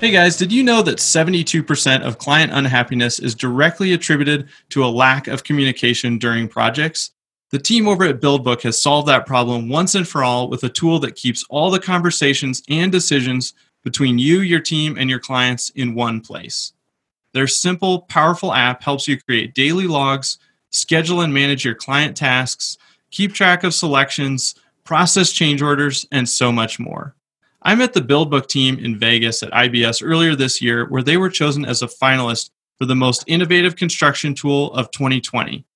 Hey guys, did you know that 72% of client unhappiness is directly attributed to a lack of communication during projects? The team over at BuildBook has solved that problem once and for all with a tool that keeps all the conversations and decisions between you, your team, and your clients in one place. Their simple, powerful app helps you create daily logs, schedule and manage your client tasks, keep track of selections, process change orders, and so much more. I met the BuildBook team in Vegas at IBS earlier this year, where they were chosen as a finalist for the most innovative construction tool of 2020,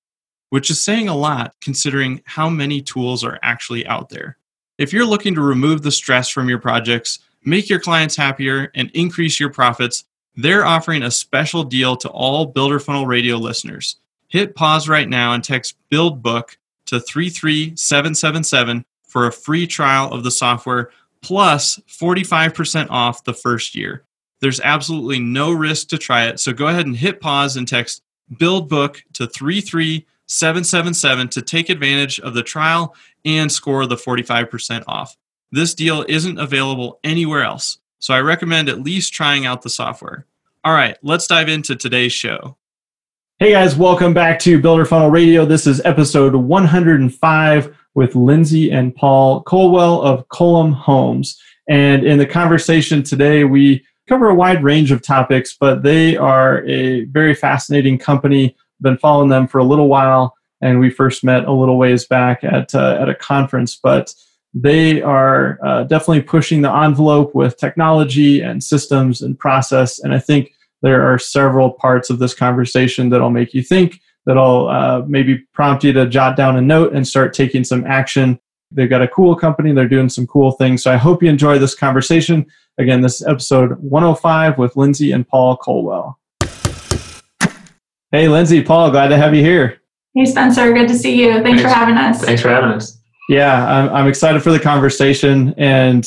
which is saying a lot considering how many tools are actually out there. If you're looking to remove the stress from your projects, make your clients happier, and increase your profits, they're offering a special deal to all Builder Funnel Radio listeners. Hit pause right now and text BuildBook to 33777 for a free trial of the software plus 45% off the first year. There's absolutely no risk to try it, so go ahead and hit pause and text BuildBook to 33777 to take advantage of the trial and score the 45% off. This deal isn't available anywhere else, so I recommend at least trying out the software. All right, let's dive into today's show. Hey guys, welcome back to Builder Funnel Radio. This is episode 105 with Lindsay and Paul Colwell of Cullum Homes. And in the conversation today, we cover a wide range of topics, but they are a very fascinating company. Been following them for a little while, and we first met a little ways back at uh, at a conference. But they are uh, definitely pushing the envelope with technology and systems and process. And I think there are several parts of this conversation that'll make you think that'll uh, maybe prompt you to jot down a note and start taking some action. They've got a cool company, they're doing some cool things. So I hope you enjoy this conversation. Again, this is episode 105 with Lindsay and Paul Colwell. Hey, Lindsay, Paul, glad to have you here. Hey, Spencer, good to see you. Thanks, Thanks. for having us. Thanks for having us. Yeah, I'm, I'm excited for the conversation. And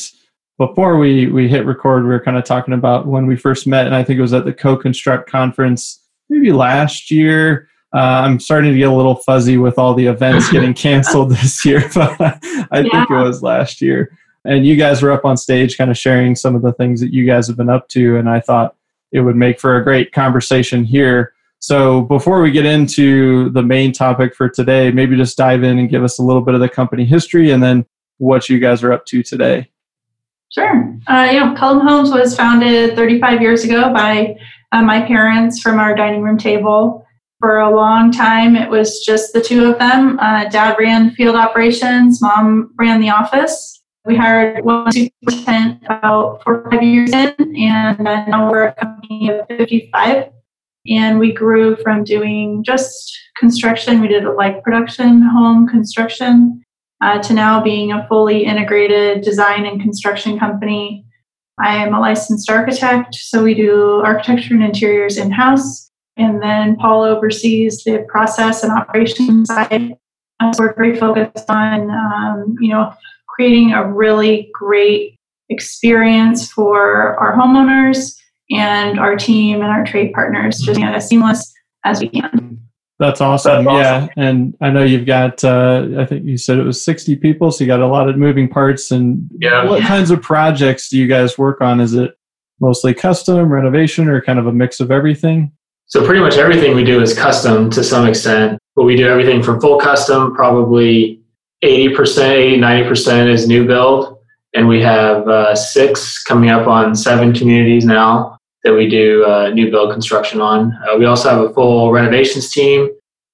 before we, we hit record, we were kind of talking about when we first met, and I think it was at the CoConstruct conference maybe last year uh, I'm starting to get a little fuzzy with all the events getting canceled this year, but I yeah. think it was last year. And you guys were up on stage kind of sharing some of the things that you guys have been up to, and I thought it would make for a great conversation here. So before we get into the main topic for today, maybe just dive in and give us a little bit of the company history and then what you guys are up to today. Sure. Uh, you know, Cullum Homes was founded 35 years ago by uh, my parents from our dining room table for a long time, it was just the two of them. Uh, Dad ran field operations, mom ran the office. We hired one superintendent about four or five years in, and now we're a company of 55. And we grew from doing just construction, we did a light production, home construction, uh, to now being a fully integrated design and construction company. I am a licensed architect, so we do architecture and interiors in house. And then Paul oversees the process and operations side. So we're very focused on, um, you know, creating a really great experience for our homeowners and our team and our trade partners, just as seamless as we can. That's awesome. That's awesome. Yeah. And I know you've got, uh, I think you said it was 60 people. So you got a lot of moving parts. And yeah. what kinds of projects do you guys work on? Is it mostly custom, renovation, or kind of a mix of everything? So pretty much everything we do is custom to some extent, but we do everything from full custom, probably 80%, 80, 90% is new build. And we have uh, six coming up on seven communities now that we do uh, new build construction on. Uh, we also have a full renovations team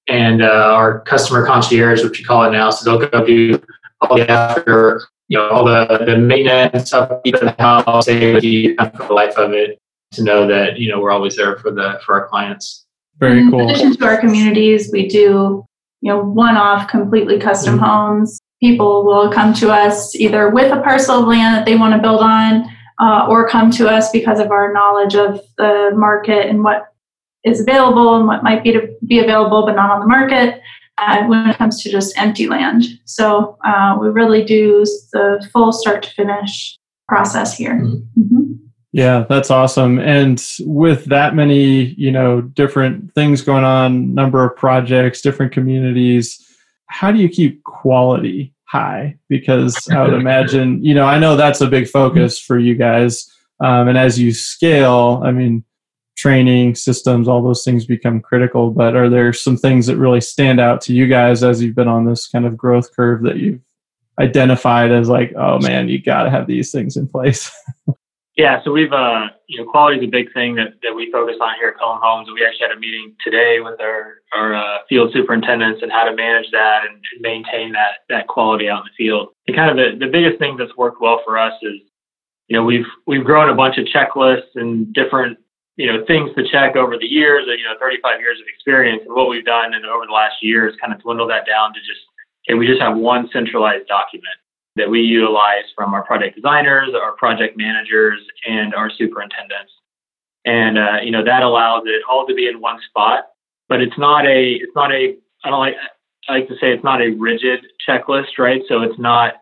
and uh, our customer concierge, which we call it now. So they'll go do all the after, you know, all the, the maintenance, keep the house, safety, the life of it to know that you know we're always there for the for our clients. Very cool. In addition to our communities, we do you know one-off, completely custom mm-hmm. homes. People will come to us either with a parcel of land that they want to build on, uh, or come to us because of our knowledge of the market and what is available and what might be to be available but not on the market uh, when it comes to just empty land. So uh, we really do the full start to finish process here. Mm-hmm. mm-hmm. Yeah, that's awesome. And with that many, you know, different things going on, number of projects, different communities, how do you keep quality high? Because I would imagine, you know, I know that's a big focus for you guys. Um, and as you scale, I mean, training systems, all those things become critical. But are there some things that really stand out to you guys as you've been on this kind of growth curve that you've identified as like, oh man, you got to have these things in place? Yeah, so we've uh, you know, quality is a big thing that, that we focus on here at Cullum Homes. We actually had a meeting today with our our uh, field superintendents and how to manage that and, and, maintain that that quality out in the field. And kind of the, the biggest thing that's worked well for us is, you know, we've we've grown a bunch of checklists and different you know things to check over the years. You know, 35 years of experience, and what we've done and over the last year is kind of dwindle that down to just okay, we just have one centralized document that we utilize from our project designers, our project managers, and our superintendents. And uh, you know that allows it all to be in one spot. But it's not a it's not a I don't like I like to say it's not a rigid checklist, right? So it's not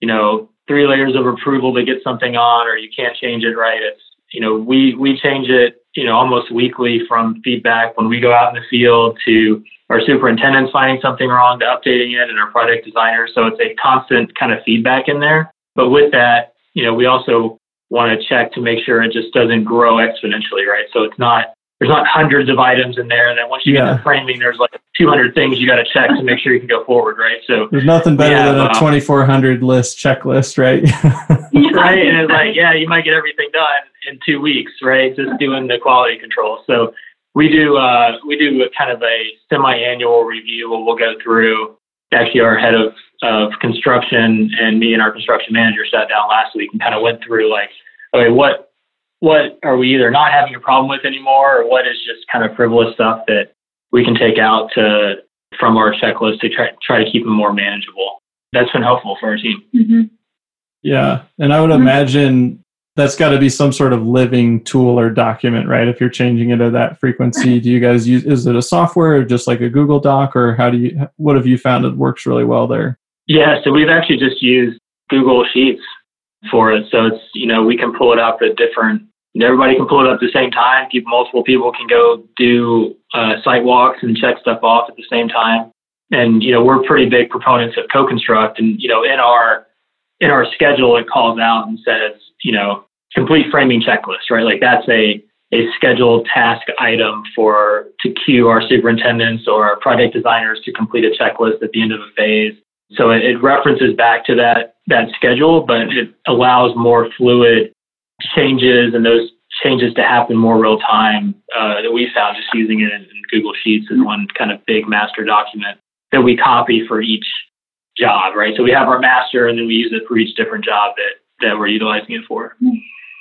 you know three layers of approval to get something on, or you can't change it, right? It's you know we we change it you know almost weekly from feedback when we go out in the field to our superintendents finding something wrong to updating it and our project designers. So it's a constant kind of feedback in there. But with that, you know, we also want to check to make sure it just doesn't grow exponentially, right? So it's not there's not hundreds of items in there. And then once you yeah. get the framing, there's like 200 things you got to check to make sure you can go forward, right? So there's nothing better than a um, 2400 list checklist, right? right. And it's like, yeah, you might get everything done in two weeks, right? Just doing the quality control. So we do uh, we do kind of a semi-annual review where we'll go through. Actually, our head of of construction and me and our construction manager sat down last week and kind of went through like, okay, what what are we either not having a problem with anymore, or what is just kind of frivolous stuff that we can take out to from our checklist to try try to keep them more manageable. That's been helpful for our team. Mm-hmm. Yeah, and I would mm-hmm. imagine that's got to be some sort of living tool or document, right? If you're changing it at that frequency, do you guys use? Is it a software or just like a Google Doc, or how do you? What have you found that works really well there? Yeah, so we've actually just used Google Sheets for it. So it's you know we can pull it up at different. Everybody can pull it up at the same time. People, multiple people can go do uh, site walks and check stuff off at the same time. And you know we're pretty big proponents of CoConstruct, and you know in our in our schedule it calls out and says you know complete framing checklist, right? Like that's a a scheduled task item for to cue our superintendents or our project designers to complete a checklist at the end of a phase. So it, it references back to that that schedule, but it allows more fluid changes and those changes to happen more real time. Uh, that we found just using it in, in Google Sheets is one kind of big master document that we copy for each job, right? So we have our master, and then we use it for each different job that that we're utilizing it for. Mm-hmm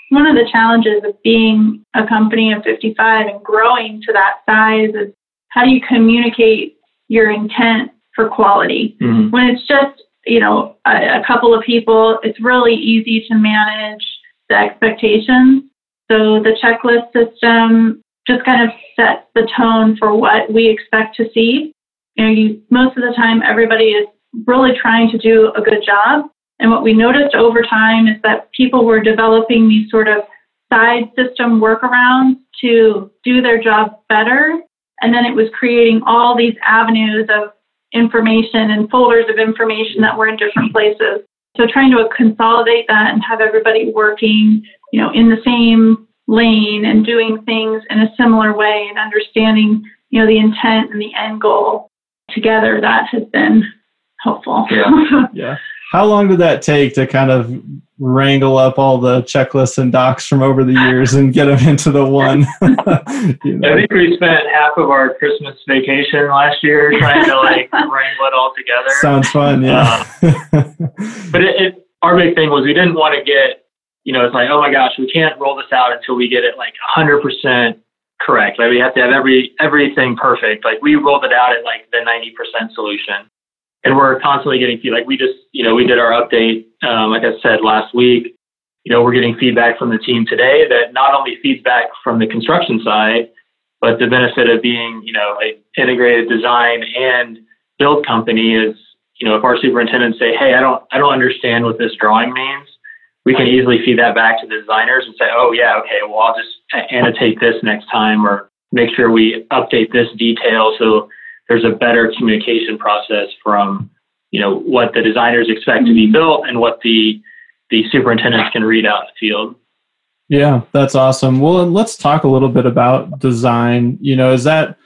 one of the challenges of being a company of 55 and growing to that size is how do you communicate your intent for quality? Mm-hmm. when it's just you know a, a, couple of people it's really easy to manage the expectations. So the checklist system just kind of sets the tone for what we expect to see. You know you most of the time everybody is really trying to do a good job and what we noticed over time is that people were developing these sort of side system workarounds to do their job better. And then it was creating all these avenues of information and folders of information that were in different places. So trying to consolidate that and have everybody working, you know, in the same lane and doing things in a similar way and understanding, you know, the intent and the end goal together, that has been helpful. Yeah. yeah. How long did that take to kind of wrangle up all the checklists and docs from over the years and get them into the one? you know? I think we spent half of our Christmas vacation last year trying to like wrangle it all together. Sounds fun, yeah. Uh, but it, it, our big thing was we didn't want to get, you know, it's like, oh my gosh, we can't roll this out until we get it like 100% correct. Like we have to have every everything perfect. Like we rolled it out at like the 90% solution and we're constantly getting feedback. Like we just, you know, we did our update, um, like I said last week, you know, we're getting feedback from the team today that not only feedback from the construction side, but the benefit of being, you know, an integrated design and build company is, you know, if our superintendents say, "Hey, I don't, I don't understand what this drawing means," we can easily feed that back to the designers and say, "Oh, yeah, okay, well, I'll just annotate this next time, or make sure we update this detail so there's a better communication process from, you know, what the designers expect to be mm-hmm. built and what the the superintendents can read out in the field." Yeah, that's awesome. Well, let's talk a little bit about design. You know, is that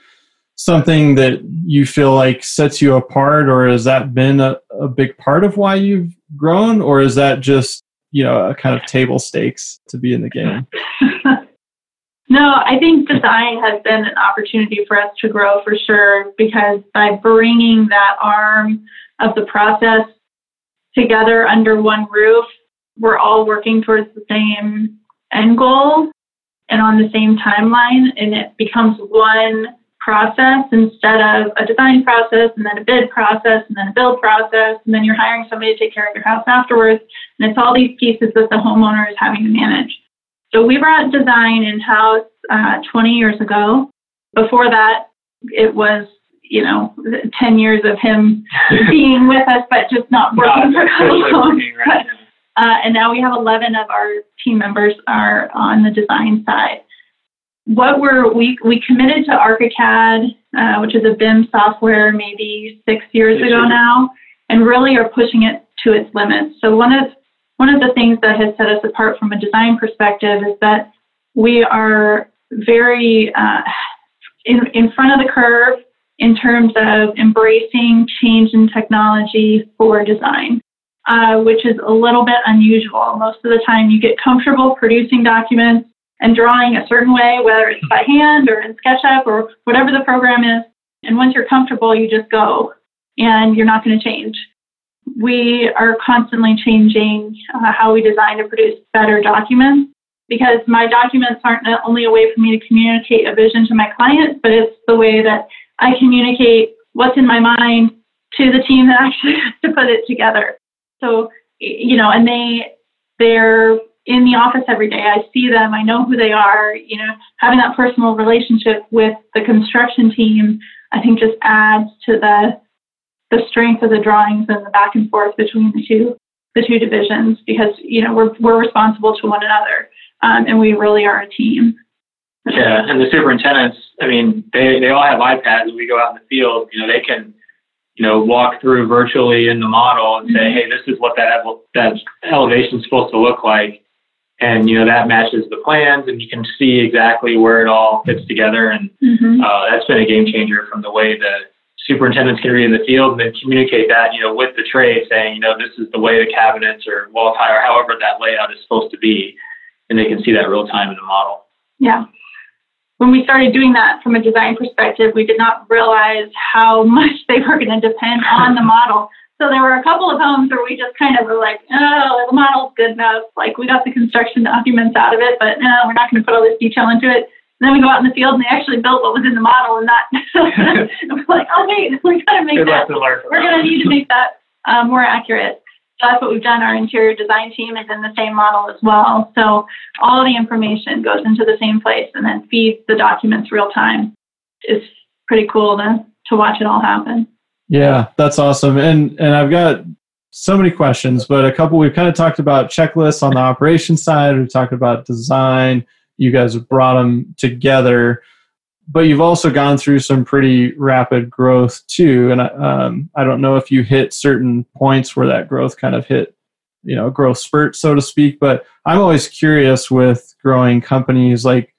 something that you feel like sets you apart, or has that been a, a big part of why you've grown, or is that just, you know, a kind of table stakes to be in the game? no, I think design has been an opportunity for us to grow for sure because by bringing that arm of the process together under one roof, we're all working towards the same end goal and on the same timeline, and it becomes one process instead of a design process and then a bid process and then a build process and then you're hiring somebody to take care of your house afterwards and it's all these pieces that the homeowner is having to manage so we brought design in house uh, 20 years ago. Before that it was you know 10 years of him being with us but just not working for long. right uh, and now we have 11 of our team members are on the design side. What we're we we committed to ArchiCAD, uh, which is a BIM software, maybe six years ago now, and really are pushing it to its limits. So one of one of the things that has set us apart from a design perspective is that we are very uh, in in front of the curve in terms of embracing change in technology for design. Uh, which is a little bit unusual. Most of the time, you get comfortable producing documents and drawing a certain way, whether it's by hand or in SketchUp or whatever the program is. And once you're comfortable, you just go and you're not going to change. We are constantly changing uh, how we design to produce better documents because my documents aren't only a way for me to communicate a vision to my client, but it's the way that I communicate what's in my mind to the team that actually has to put it together. So, you know, and they, they're in the office every day. I see them. I know who they are. You know, having that personal relationship with the construction team, I think, just adds to the the strength of the drawings and the back and forth between the two the two divisions because you know we're we're responsible to one another um, and we really are a team. Yeah, and the superintendents, I mean, they they all have iPads. and we go out in the field, you know, they can you know, walk through virtually in the model and say, mm-hmm. hey, this is what that that elevation is supposed to look like and you know that matches the plans and you can see exactly where it all fits together and mm-hmm. uh, that's been a game changer from the way the superintendents can read in the field and then communicate that you know with the trade saying you know this is the way the cabinets or wall tie or however that layout is supposed to be and they can see that real time in the model yeah when we started doing that from a design perspective we did not realize how much they were going to depend on the model so there were a couple of homes where we just kind of were like, oh, the model's good enough. Like we got the construction documents out of it, but no, we're not going to put all this detail into it. And then we go out in the field and they actually built what was in the model and not. we're like, oh wait, we got to make that. We're going to need to make that uh, more accurate. So that's what we've done. Our interior design team is in the same model as well. So all the information goes into the same place and then feeds the documents real time. It's pretty cool to to watch it all happen. Yeah, that's awesome. And and I've got so many questions, but a couple we've kind of talked about checklists on the operation side. We've talked about design. You guys have brought them together, but you've also gone through some pretty rapid growth too. And um, I don't know if you hit certain points where that growth kind of hit, you know, growth spurt, so to speak. But I'm always curious with growing companies. Like,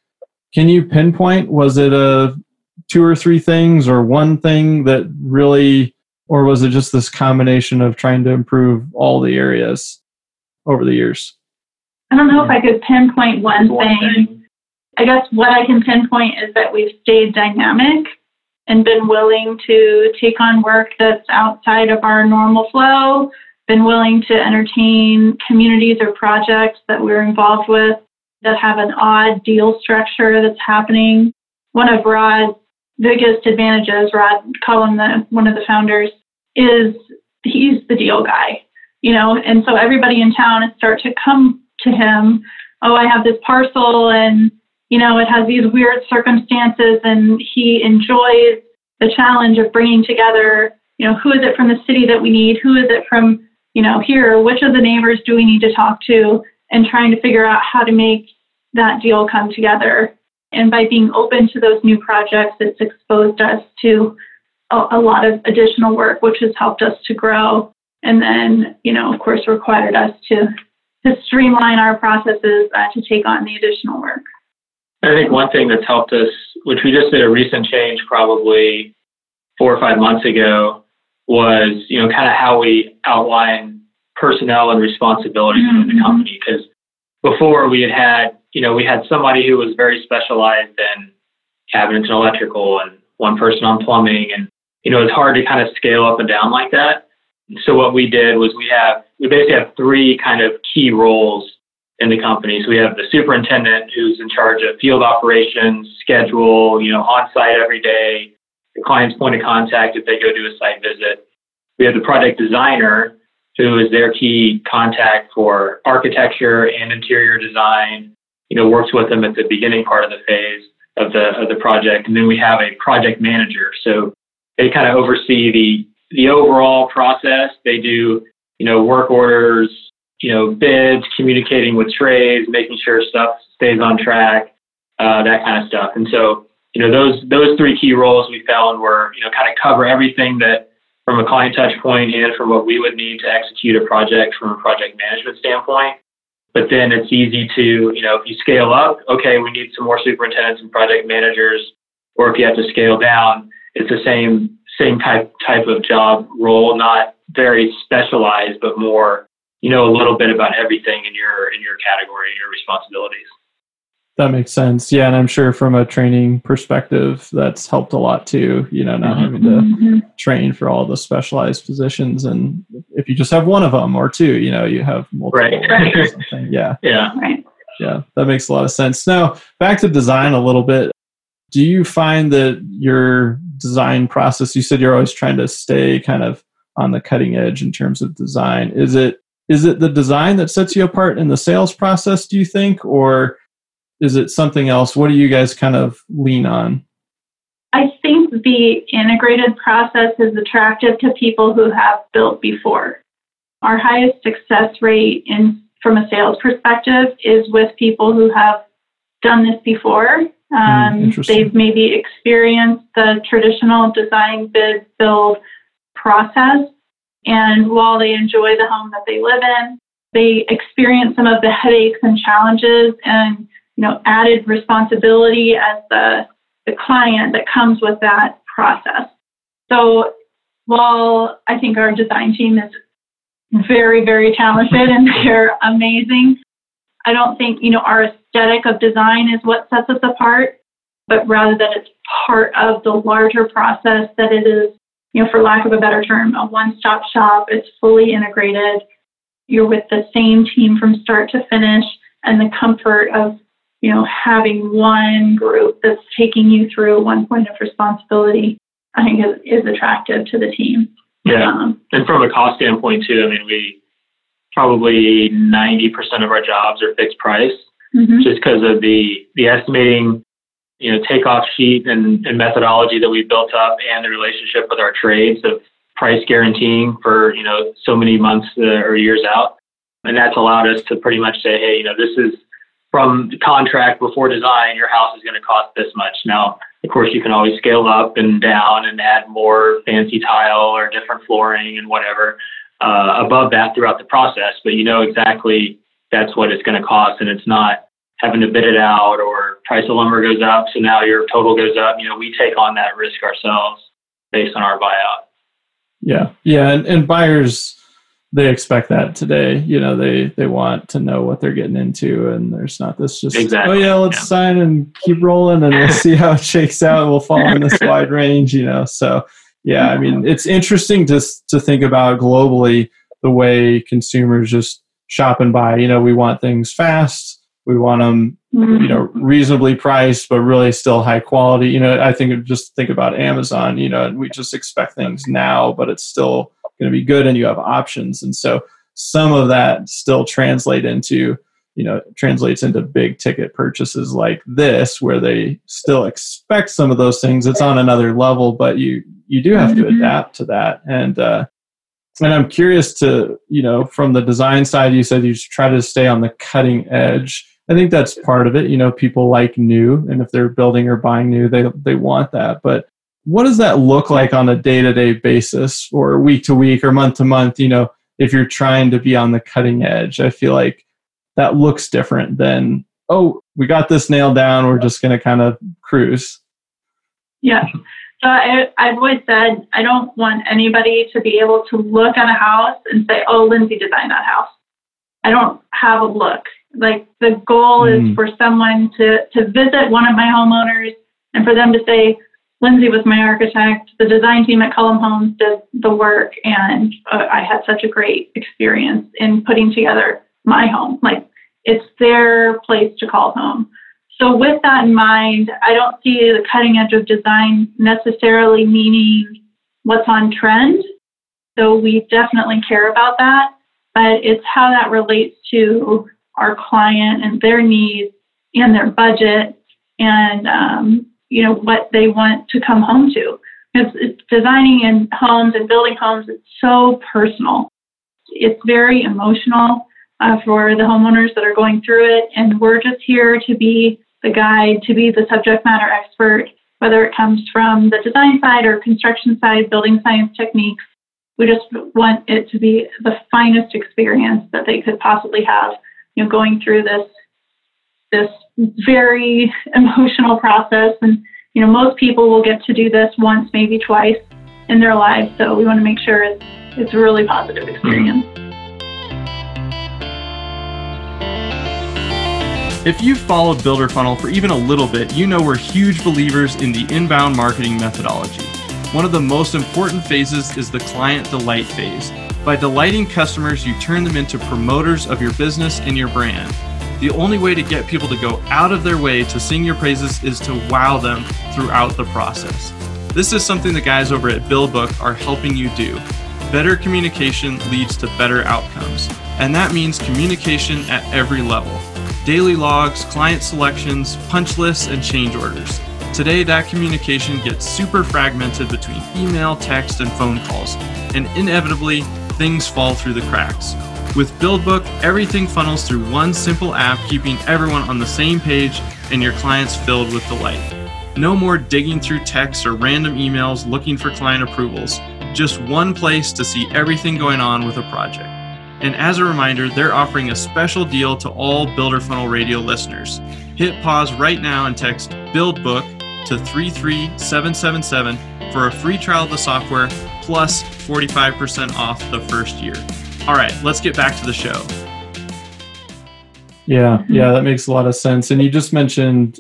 can you pinpoint? Was it a two or three things or one thing that really or was it just this combination of trying to improve all the areas over the years i don't know if i mm-hmm. could pinpoint one, thing. i guess what i can pinpoint is that we've stayed dynamic and been willing to take on work that's outside of our normal flow been willing to entertain communities or projects that we're involved with that have an odd deal structure that's happening. One of Rod's biggest advantages, Rod Cullum, the one of the founders, is he's the deal guy, you know, and so everybody in town start to come to him, oh, I have this parcel and, you know, it has these weird circumstances and he enjoys the challenge of bringing together, you know, who is it from the city that we need? Who is it from, you know, here? Which of the neighbors do we need to talk to? And trying to figure out how to make that deal come together. And by being open to those new projects, it's exposed us to a, a lot of additional work, which has helped us to grow. And then, you know, of course, required us to to streamline our processes uh, to take on the additional work. I think one thing that's helped us, which we just did a recent change probably four or five months ago, was you know kind of how we outline personnel and responsibilities mm-hmm. the company. Because before we had had you know we had somebody who was very specialized in cabinets and electrical, and one person on plumbing, and you know it's hard to kind of scale up and down like that. So what we did was we have we basically have three kind of key roles in the company. So we have the superintendent who's in charge of field operations, schedule, you know, on site every day, the client's point of contact if they go do a site visit. We have the project designer who is their key contact for architecture and interior design, you know, works with them at the beginning part of the phase of the of the project. And then we have a project manager. So they kind of oversee the the overall process. They do, you know, work orders, you know, bids, communicating with trades, making sure stuff stays on track, uh, that kind of stuff. And so, you know, those those three key roles we found were, you know, kind of cover everything that from a client touch point and from what we would need to execute a project from a project management standpoint. But then it's easy to, you know, if you scale up, okay, we need some more superintendents and project managers, or if you have to scale down, it's the same same type type of job role, not very specialized, but more you know a little bit about everything in your in your category, and your responsibilities. That makes sense. Yeah, and I'm sure from a training perspective, that's helped a lot too. You know, not having to mm-hmm. train for all the specialized positions, and if you just have one of them or two, you know, you have multiple. Right. Yeah. Yeah. Right. Yeah, that makes a lot of sense. Now, back to design a little bit. Do you find that your design process? You said you're always trying to stay kind of on the cutting edge in terms of design. Is it is it the design that sets you apart in the sales process? Do you think, or is it something else? What do you guys kind of lean on? I think the integrated process is attractive to people who have built before. Our highest success rate in from a sales perspective is with people who have done this before Um, they've maybe experienced the traditional design, bid, build process. And while they enjoy the home that they live in, they experience some of the headaches and challenges and you know added responsibility as the, the client that comes with that process. So while I think our design team is very, very talented and they're amazing, I don't think, you know, our aesthetic of design is what sets us apart, but rather that it's part of the larger process that it is, you know, for lack of a better term, a one stop shop. It's fully integrated. You're with the same team from start to finish and the comfort of, you know, having one group that's taking you through one point of responsibility, I think is, is attractive to the team. Yeah. Um, and from a cost standpoint too, I mean, we, probably 90% of our jobs are fixed price mm-hmm. just because of the, the estimating, you know, takeoff sheet and, and methodology that we built up and the relationship with our trades of price guaranteeing for, you know, so many months uh, or years out. And that's allowed us to pretty much say, hey, you know, this is from the contract before design, your house is going to cost this much. Now, of course, you can always scale up and down and add more fancy tile or different flooring and whatever uh, above that throughout the process, but you know exactly that's what it's going to cost, and it's not having to bid it out or price of lumber goes up, so now your total goes up. You know, we take on that risk ourselves based on our buyout. Yeah, yeah, and, and buyers they expect that today. You know, they they want to know what they're getting into, and there's not this just exactly. oh yeah, let's yeah. sign and keep rolling, and we'll see how it shakes out. We'll fall in this wide range, you know. So yeah, I mean, it's interesting to to think about globally the way consumers just shop and buy. You know, we want things fast. We want them, you know, mm-hmm. reasonably priced, but really still high quality. You know, I think just think about Amazon. You know, we just expect things now, but it's still going to be good, and you have options. And so, some of that still translate into you know translates into big ticket purchases like this where they still expect some of those things it's on another level but you you do have to mm-hmm. adapt to that. And uh and i'm curious to you know from the design side you said you try to stay on the cutting edge. I think that's part of it. You know people like new and if they're building or buying new they they want that. But what does that look like on a day-to-day basis or week to week or month to month you know if you're trying to be on the cutting edge? I feel like that looks different than oh we got this nailed down. We're just going to kind of cruise. Yeah so I, i've always said i don't want anybody to be able to look at a house and say oh lindsay designed that house i don't have a look like the goal mm. is for someone to to visit one of my homeowners and for them to say lindsay was my architect the design team at cullum homes did the work and uh, i had such a great experience in putting together my home. Like it's their place to call home. So, with that in mind, I don't see the cutting edge of design necessarily meaning what's on trend. So, we definitely care about that, but it's how that relates to our client and their needs and their budget and um, you know what they want to come home to. Because designing in homes and building homes is so personal. It's very emotional uh, for the homeowners that are going through it. And we're just here to be the guide, to be the subject matter expert, whether it comes from the design side or construction side, building science techniques. We just want it to be the finest experience that they could possibly have, you know, going through this this very emotional process. And you know, most people will get to do this once, maybe twice in their lives. So we want to make sure it's it's a really positive experience. If you've followed Builder Funnel for even a little bit, you know we're huge believers in the inbound marketing methodology. One of the most important phases is the client delight phase. By delighting customers, you turn them into promoters of your business and your brand. The only way to get people to go out of their way to sing your praises is to wow them throughout the process. This is something the guys over at BuildBook are helping you do. Better communication leads to better outcomes, and that means communication at every level daily logs, client selections, punch lists, and change orders. Today, that communication gets super fragmented between email, text, and phone calls, and inevitably, things fall through the cracks. With BuildBook, everything funnels through one simple app, keeping everyone on the same page and your clients filled with delight. No more digging through texts or random emails looking for client approvals. Just one place to see everything going on with a project. And as a reminder, they're offering a special deal to all Builder Funnel Radio listeners. Hit pause right now and text BuildBook to 33777 for a free trial of the software plus 45% off the first year. All right, let's get back to the show. Yeah, yeah, that makes a lot of sense. And you just mentioned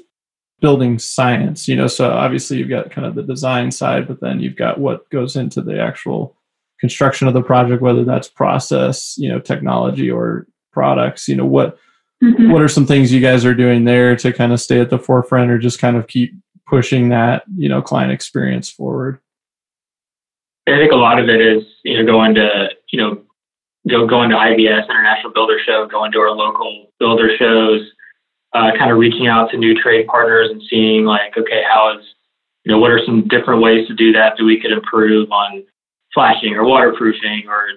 building science, you know, so obviously you've got kind of the design side, but then you've got what goes into the actual construction of the project, whether that's process, you know, technology or products, you know, what mm-hmm. what are some things you guys are doing there to kind of stay at the forefront or just kind of keep pushing that, you know, client experience forward? I think a lot of it is, you know, going to, you know, go going to IBS International Builder Show, going to our local builder shows, uh, kind of reaching out to new trade partners and seeing like, okay, how is, you know, what are some different ways to do that that we could improve on flashing or waterproofing or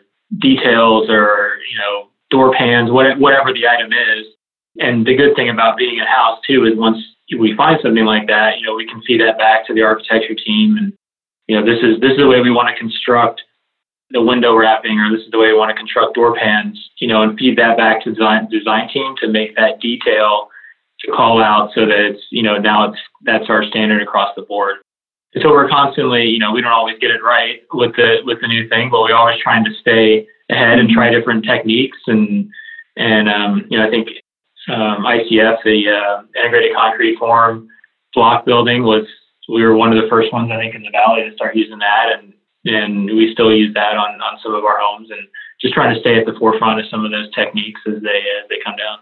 details or you know door pans, whatever the item is. And the good thing about being a house too is once we find something like that, you know, we can feed that back to the architecture team, and you know, this is this is the way we want to construct the window wrapping, or this is the way we want to construct door pans, you know, and feed that back to the design design team to make that detail to call out so that it's you know now it's that's our standard across the board so we're constantly, you know, we don't always get it right with the with the new thing, but we're always trying to stay ahead and try different techniques. And and um, you know, I think um, ICF, the uh, integrated concrete form block building, was we were one of the first ones I think in the valley to start using that, and and we still use that on on some of our homes, and just trying to stay at the forefront of some of those techniques as they as they come down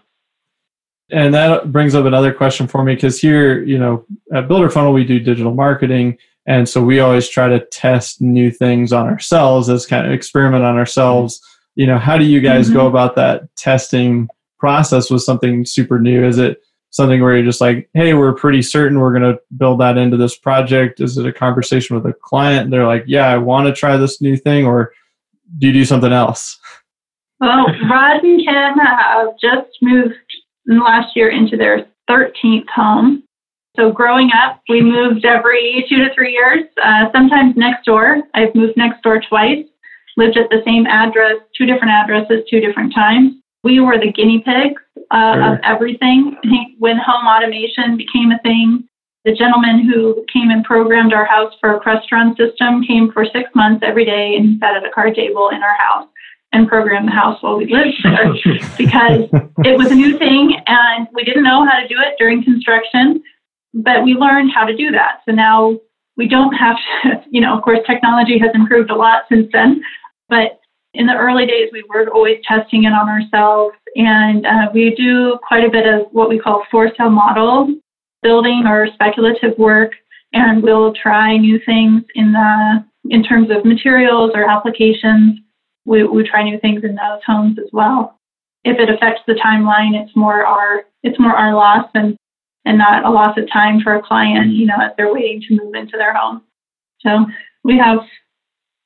and that brings up another question for me because here, you know, at Builder Funnel, we do digital marketing. And so we always try to test new things on ourselves as kind of experiment on ourselves. You know, how do you guys mm-hmm. go about that testing process was something super new? Is it something where you're just like, hey, we're pretty certain we're going to build that into this project? Is it a conversation with a client? And they're like, yeah, I want to try this new thing, or do you do something else? Well, Rod and Ken have just moved last year into their 13th home. So growing up, we moved every two to three years, uh, sometimes next door. I've moved next door twice, lived at the same address, two different addresses, two different times. We were the guinea pigs uh, sure. of everything. I think when home automation became a thing, the gentleman who came and programmed our house for a Crestron system came for six months every day and sat at a card table in our house and program the house while we lived there because it was a new thing and we didn't know how to do it during construction, but we learned how to do that. So now we don't have to, you know, of course, technology has improved a lot since then, but in the early days, we were always testing it on ourselves. And uh, we do quite a bit of what we call for sale model building or speculative work. And we'll try new things in the in terms of materials or applications we, we try new things in those homes as well. If it affects the timeline, it's more our it's more our loss and and not a loss of time for a client, you know, as they're waiting to move into their home. So we have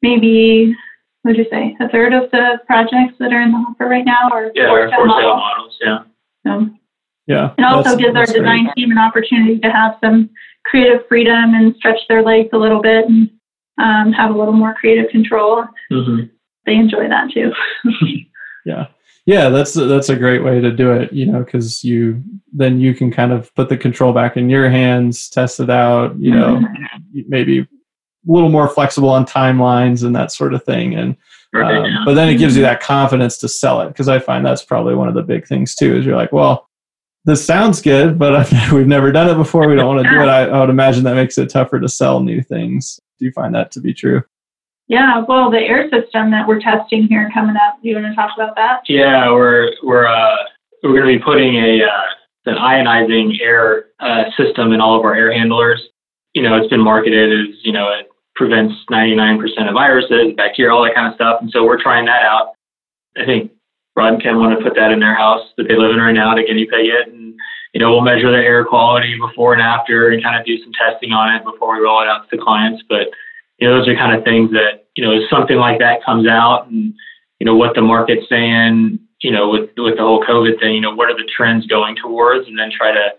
maybe what would you say, a third of the projects that are in the hopper right now are yeah, for sale models. models. Yeah. So, yeah. It also gives our design great. team an opportunity to have some creative freedom and stretch their legs a little bit and um, have a little more creative control. Mm-hmm they enjoy that too. yeah. Yeah, that's that's a great way to do it, you know, because you then you can kind of put the control back in your hands, test it out, you know, mm-hmm. maybe a little more flexible on timelines and that sort of thing. And um, but then it gives you that confidence to sell it because I find that's probably one of the big things too. Is you're like, well, this sounds good, but we've never done it before. We don't want to do it. I, I would imagine that makes it tougher to sell new things. Do you find that to be true? Yeah, well, the air system that we're testing here coming up. Do you want to talk about that? Yeah, we're we're uh, we're going to be putting a uh, an ionizing air uh, system in all of our air handlers. You know, it's been marketed as you know it prevents 99% of viruses, bacteria, all that kind of stuff, and so we're trying that out. I think Rod and Ken want to put that in their house that they live in right now to guinea pig it, and you know we'll measure the air quality before and after, and kind of do some testing on it before we roll it out to the clients, but you know, those are kind of things that, you know, if something like that comes out and, you know, what the market's saying, you know, with, with the whole COVID thing, you know, what are the trends going towards and then try to,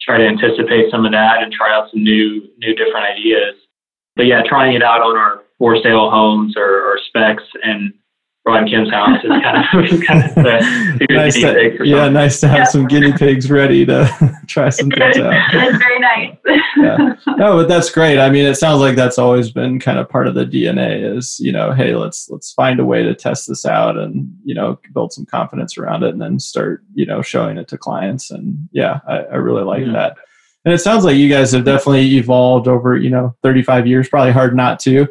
try to anticipate some of that and try out some new, new different ideas. But yeah, trying it out on our for sale homes or, or specs and Rod Kim's house is kind of, kind of the, nice to, yeah, nice to have yeah. some guinea pigs ready to try some things out. It's very nice. yeah. No, but that's great. I mean, it sounds like that's always been kind of part of the DNA is, you know, hey, let's let's find a way to test this out and, you know, build some confidence around it and then start, you know, showing it to clients. And yeah, I, I really like yeah. that. And it sounds like you guys have definitely evolved over, you know, 35 years, probably hard not to.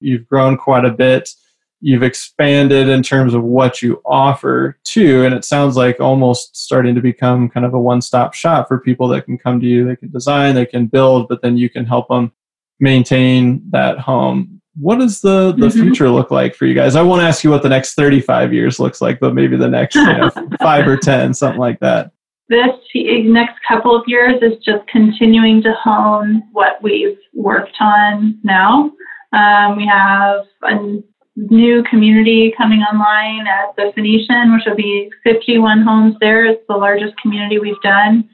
You've grown quite a bit you've expanded in terms of what you offer too and it sounds like almost starting to become kind of a one-stop shop for people that can come to you they can design they can build but then you can help them maintain that home. What does the the mm-hmm. future look like for you guys? I won't ask you what the next 35 years looks like but maybe the next you know, five or ten something like that. This next couple of years is just continuing to hone what we've worked on now. Um, we have a new community coming online at the Phoenician, which will be 51 homes there. It's the largest community we've done.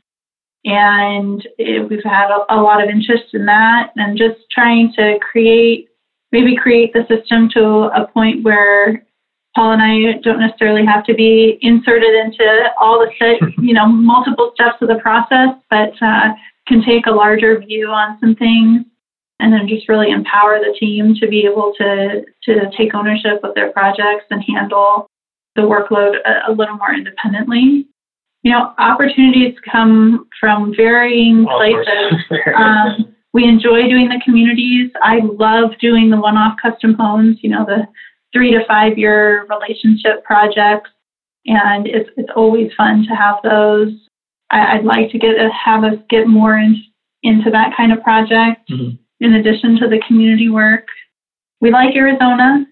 And it, we've had a, a, lot of interest in that and just trying to create, maybe create the system to a point where Paul and I don't necessarily have to be inserted into all the, set, you know, multiple steps of the process, but uh, can take a larger view on some things and then just really empower the team to be able to to take ownership of their projects and handle the workload a, a little more independently. You know, opportunities come from varying places. Um, we enjoy doing the communities. I love doing the one-off custom homes. You know, the three to five year relationship projects, and it's it's always fun to have those. I, would like to get have us get more in, into that kind of project. Mm-hmm in addition to the community work. We like Arizona.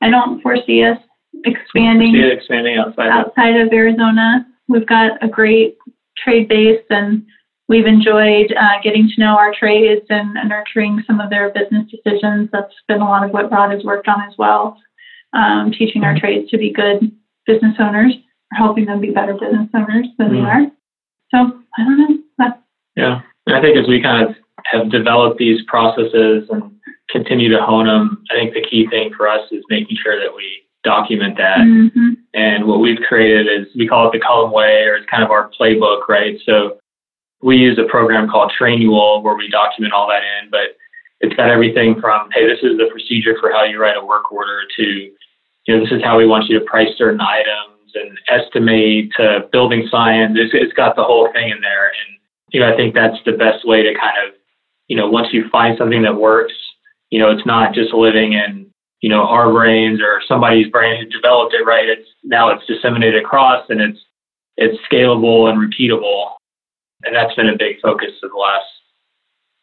I don't foresee us expanding expanding outside. of- outside of Arizona. We've got a great trade base and we've enjoyed uh, getting to know our trades and, nurturing some of their business decisions. That's been a lot of what Rod has worked on as well, um, teaching our trades to be good business owners or helping them be better business owners than they Mhm. are. So I don't know. That's Yeah. I think as we kind of have developed these processes and continue to hone them, I think the key thing for us is making sure that we document that. mhm. And what we've created is we call it the Cullum Way, or it's kind of our playbook, right? So we use a program called Trainual where we document all that in, but it's got everything from, hey, this is the procedure for how you write a work order to, you know, this is how we want you to price certain items and estimate to building science. It's, it's got the whole thing in there. And, you know, I think that's the best way to kind of, you know, once you find something that works, you know, it's not just living in you know, our brains or somebody's brain who developed it right. It's now it's disseminated across and it's it's scalable and repeatable. And that's been a big focus of the last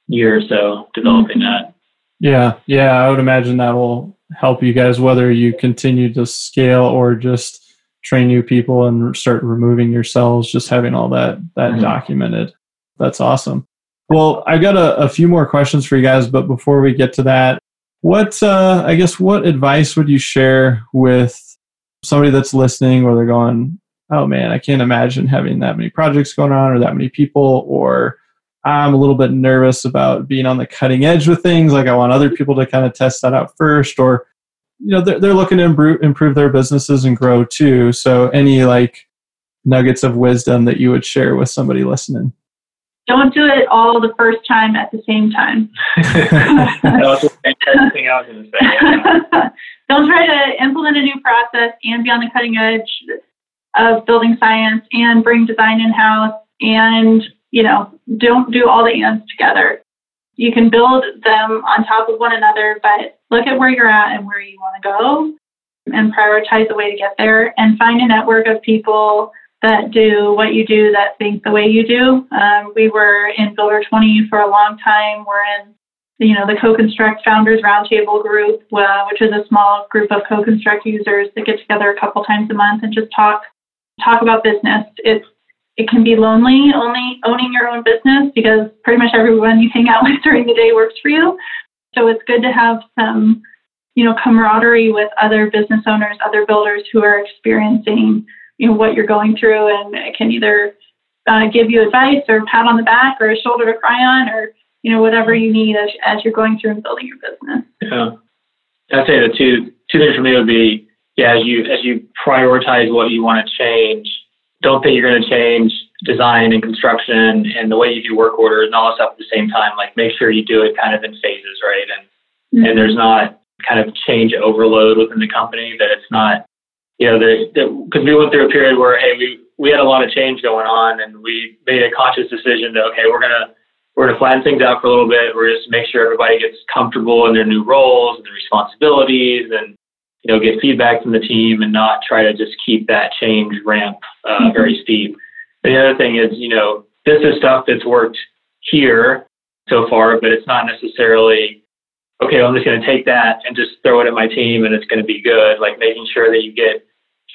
year or so, developing that. Yeah, yeah, I would imagine that will help you guys whether you continue to scale or just train new people and start removing yourselves. Just having all that that Mhm. documented, that's awesome. Well, I've got a, a few more questions for you guys, but before we get to that, what uh, I guess what advice would you share with somebody that's listening, where they're going, "Oh man, I can't imagine having that many projects going on or that many people," or I'm a little bit nervous about being on the cutting edge with things. Like I want other people to kind of test that out first, or you know, they're, they're looking to improve, improve their businesses and grow too. So, any like nuggets of wisdom that you would share with somebody listening? Don't do it all the first time at the same time. that was the fantastic thing I was going to say. Yeah. Don't try to implement a new process and be on the cutting edge of building science and bring design in house and, you know, don't do all the ands together. You can build them on top of one another, but look at where you're at and where you want to go and prioritize the way to get there and find a network of people that do what you do that think the way you do. Um, we were in Builder 20 for a long time. We're in you know, the CoConstruct Founders Roundtable group, uh, which is a small group of CoConstruct users that get together a couple times a month and just talk talk about business. It's it can be lonely only owning your own business because pretty much everyone you hang out with during the day works for you. So it's good to have some, you know, camaraderie with other business owners, other builders who are experiencing, you know, what you're going through and can either uh, give you advice or pat on the back or a shoulder to cry on or you know whatever you need as, as you're going through and building your business. Yeah. I'd say the two two things for me would be yeah, as you as you prioritize what you want to change, don't think you're going to change design and construction and the way you do work orders and all that stuff at the same time. Like make sure you do it kind of in phases, right? And Mm-hmm. and there's not kind of change overload within the company that it's not you know because we went through a period where hey we we had a lot of change going on and we made a conscious decision that okay we're gonna we're going to flatten things out for a little bit. We're just make sure everybody gets comfortable in their new roles and their responsibilities, and you know get feedback from the team, and not try to just keep that change ramp uh, very steep. And the other thing is, you know, this is stuff that's worked here so far, but it's not necessarily okay. I'm just going to take that and just throw it at my team, and it's going to be good. Like making sure that you get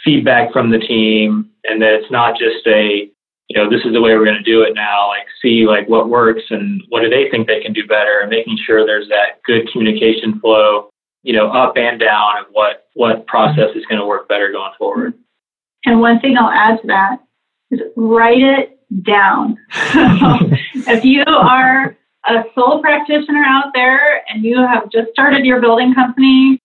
feedback from the team, and that it's not just a you know, this is the way we're going to do it now. Like, see like what works and what do they think they can do better, and making sure there's that good communication flow, you know, up and down of what what process is going to work better going forward. And one thing I'll add to that is write it down. if you are a sole practitioner out there and you have just started your building company,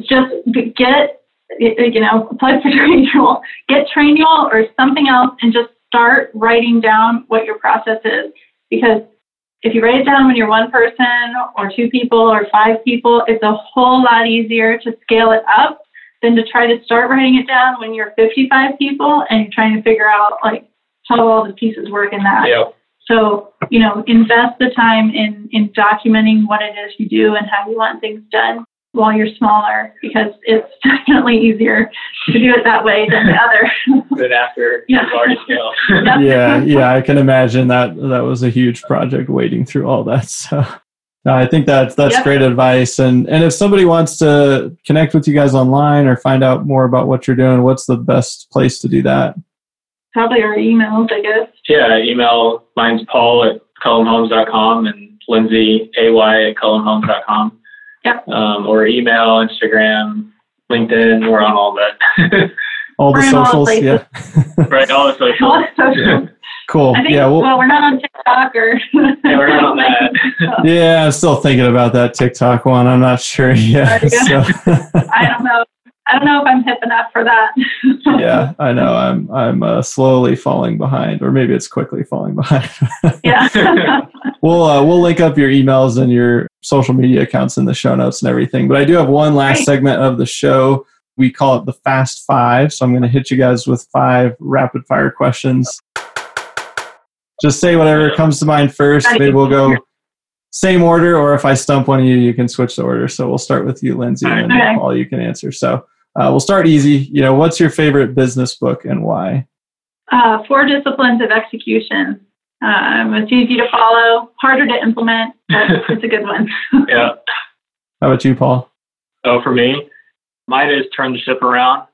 just get you know apply for Trainual, get Trainual or something else, and just start writing down what your process is. Because if you write it down when you're one person or two people or five people, it's a whole lot easier to scale it up than to try to start writing it down when you're 55 people and you're trying to figure out like how all the pieces work in that. Yeah. So, you know, invest the time in, in documenting what it is you do and how you want things done while you're smaller because it's definitely easier to do it that way than the other. Then after Yeah. large scale. Yeah, yeah, I can imagine that that was a huge project wading through all that So No, I think that's that's Yep. great advice. And and if somebody wants to connect with you guys online or find out more about what you're doing, what's the best place to do that? Probably our emails, I guess. Yeah, email mine's Paul at cullumhomes.com and Lindsay AY at cullumhomes.com. Yep. Um, or email, Instagram, LinkedIn. We're on all that. All the We're in all the socials. yeah. right, all the social. All social. Cool. I think, yeah. Well, well, we're not on TikTok or. Yeah, we're not on that. yeah. I'm still thinking about that TikTok one. I'm not sure yet. So, I don't know. I don't know if I'm hip enough for that. yeah, I know. I'm I'm uh, slowly falling behind, or maybe it's quickly falling behind. yeah. we'll uh, we'll link up your emails and your social media accounts in the show notes and everything. But I do have one last Great. segment of the show. We call it the Fast Five. So I'm going to hit you guys with five rapid fire questions. Just say whatever comes to mind first. Maybe we'll go same order, or if I stump one of you, you can switch the order. So we'll start with you, Lindsay, and then Okay. Paul, you can answer. So uh, we'll start easy. You know, what's your favorite business book and why? Uh, four disciplines of execution. Um, it's easy to follow, harder to implement, but it's a good one. yeah. How about you, Paul? Oh, for me, mine is Turn the Ship Around.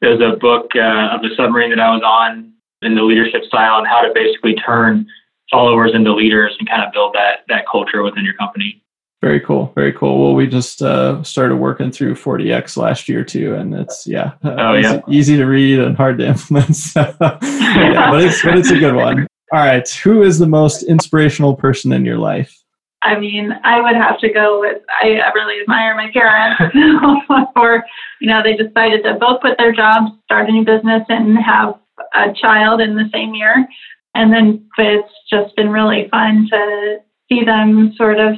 There's a book uh, of the submarine that I was on in the leadership style and how to basically turn followers into leaders and kind of build that that culture within your company. Very cool. Very cool. Well, we just uh, started working through 4DX last year too, and it's yeah, uh, Oh, easy, yeah. easy to read and hard to implement. So, yeah, but it's but it's a good one. All right, who is the most inspirational person in your life? I mean, I would have to go with, I, I really admire my parents for, you know, they decided to both quit their jobs, start a new business, and have a child in the same year. And then, it's just been really fun to see them sort of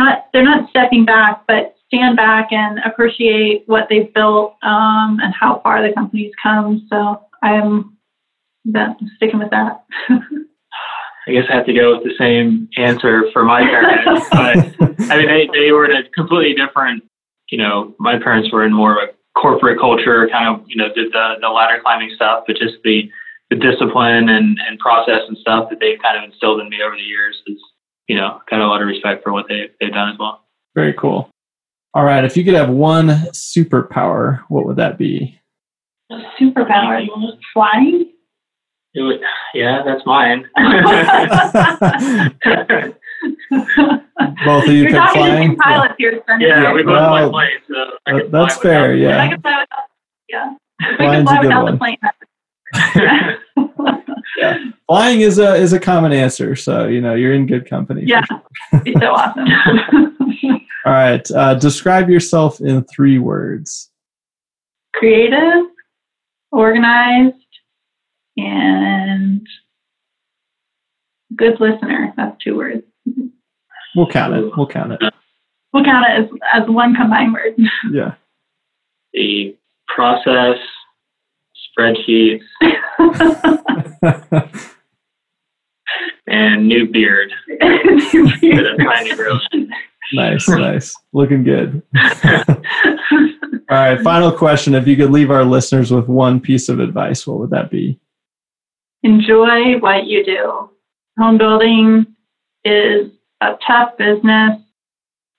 not, they're not stepping back, but stand back and appreciate what they've built um, and how far the company's come. So I'm that, sticking with that. I guess I have to go with the same answer for my parents. but I mean, they, they were in a completely different, you know, my parents were in more of a corporate culture, kind of, you know, did the, the ladder climbing stuff, but just the, the discipline and, and process and stuff that they've kind of instilled in me over the years is, you know, got a lot of respect for what they, they've done as well. Very cool. All right, if you could have one superpower, what would that be? Superpower. Flying? It would, yeah, that's mine. Both of you You're pick talking to flying. two pilots here, Spencer. yeah, we both Well, fly planes, so I can fly that's without- fair. I Yeah, can fly without, yeah. We can Flying's a fly good without one. the plane. flying is a is a common answer. So you know you're in good company. yeah, it'd be so awesome. All right. Uh, describe yourself in three words. Creative, organized, and good listener. That's two words. We'll count it. We'll count it. We'll count it as, as one combined word. Yeah. the process, spreadsheets, and new beard that I'm trying to grow. nice, nice. Looking good. All right. Final question. If you could leave our listeners with one piece of advice, what would that be? enjoy what you do. Home building is a tough business.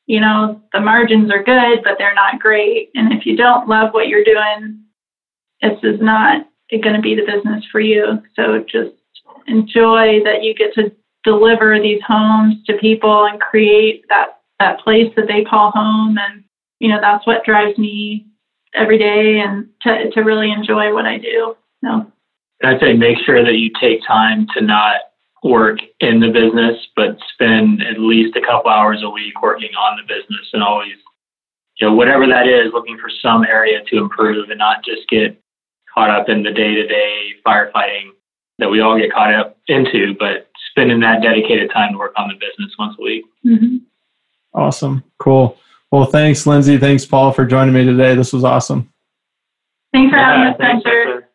You know, the margins are good, but they're not great. And if you don't love what you're doing, this is not going to be the business for you. So just enjoy that you get to deliver these homes to people and create that, that place that they call home. And, you know, that's what drives me every day and to, to really enjoy what I do. So. And I'd say make sure that you take time to not work in the business, but spend at least a couple hours a week working on the business and always, you know, whatever that is, looking for some area to improve and not just get caught up in the day to day firefighting that we all get caught up into, but spending that dedicated time to work on the business once a week. mhm. Awesome. Cool. Well, thanks, Lindsay. Thanks, Paul, for joining me today. This was awesome. Thanks for having Yeah, us, thanks, Spencer.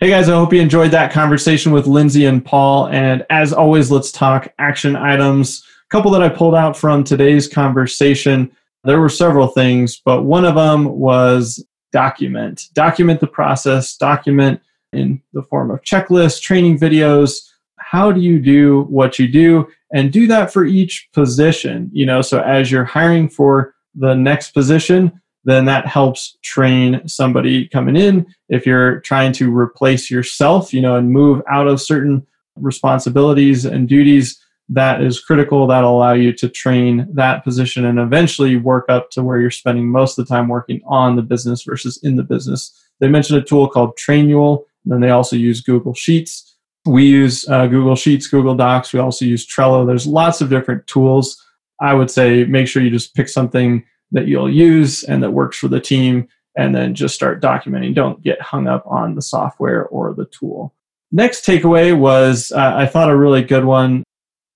Hey guys, I hope you enjoyed that conversation with Lindsay and Paul. And as always, let's talk action items. A couple that I pulled out from today's conversation. There were several things, but one of them was document. Document the process, document in the form of checklists, training videos, how do you do what you do? And do that for each position you know so as you're hiring for the next position then that helps train somebody coming in. If you're trying to replace yourself you know and move out of certain responsibilities and duties that is critical that'll allow you to train that position and eventually work up to where you're spending most of the time working on the business versus in the business. They mentioned a tool called trainual and then they also use google sheets. We use uh, google sheets google docs. We also use trello. There's lots of different tools. I would say make sure you just pick something that you'll use and that works for the team and then just start documenting. Don't get hung up on the software or the tool. Next takeaway was uh, i thought a really good one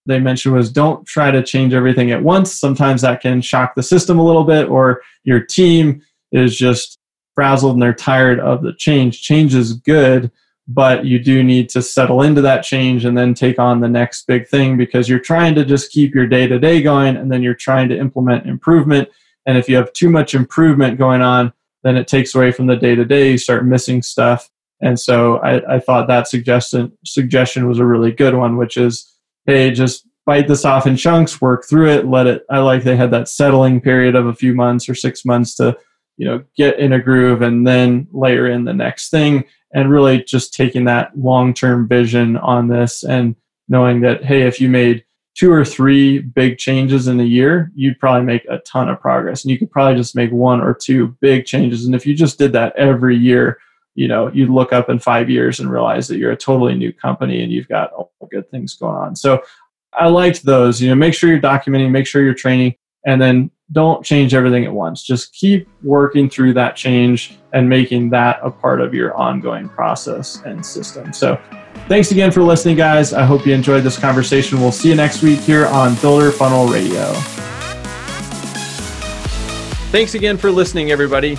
they mentioned was don't try to change everything at once. Sometimes that can shock the system a little bit or your team is just frazzled and they're tired of the change. Change is good but you do need to settle into that change and then take on the next big thing because you're trying to just keep your day to day going and then you're trying to implement improvement. And if you have too much improvement going on then it takes away from the day to day you start missing stuff. And so I, I thought that suggestion suggestion was a really good one which is hey just bite this off in chunks work through it let it i like they had that settling period of a few months or six months to you know get in a groove and then layer in the next thing and really just taking that long term vision on this and knowing that hey if you made two or three big changes in a year you'd probably make a ton of progress and you could probably just make one or two big changes. And if you just did that every year you know you'd look up in five years and realize that you're a totally new company and you've got all good things going on so i liked those you know make sure you're documenting make sure you're training and then don't change everything at once. Just keep working through that change and making that a part of your ongoing process and system. So, thanks again for listening, guys. I hope you enjoyed this conversation. We'll see you next week here on Builder Funnel Radio. Thanks again for listening, everybody.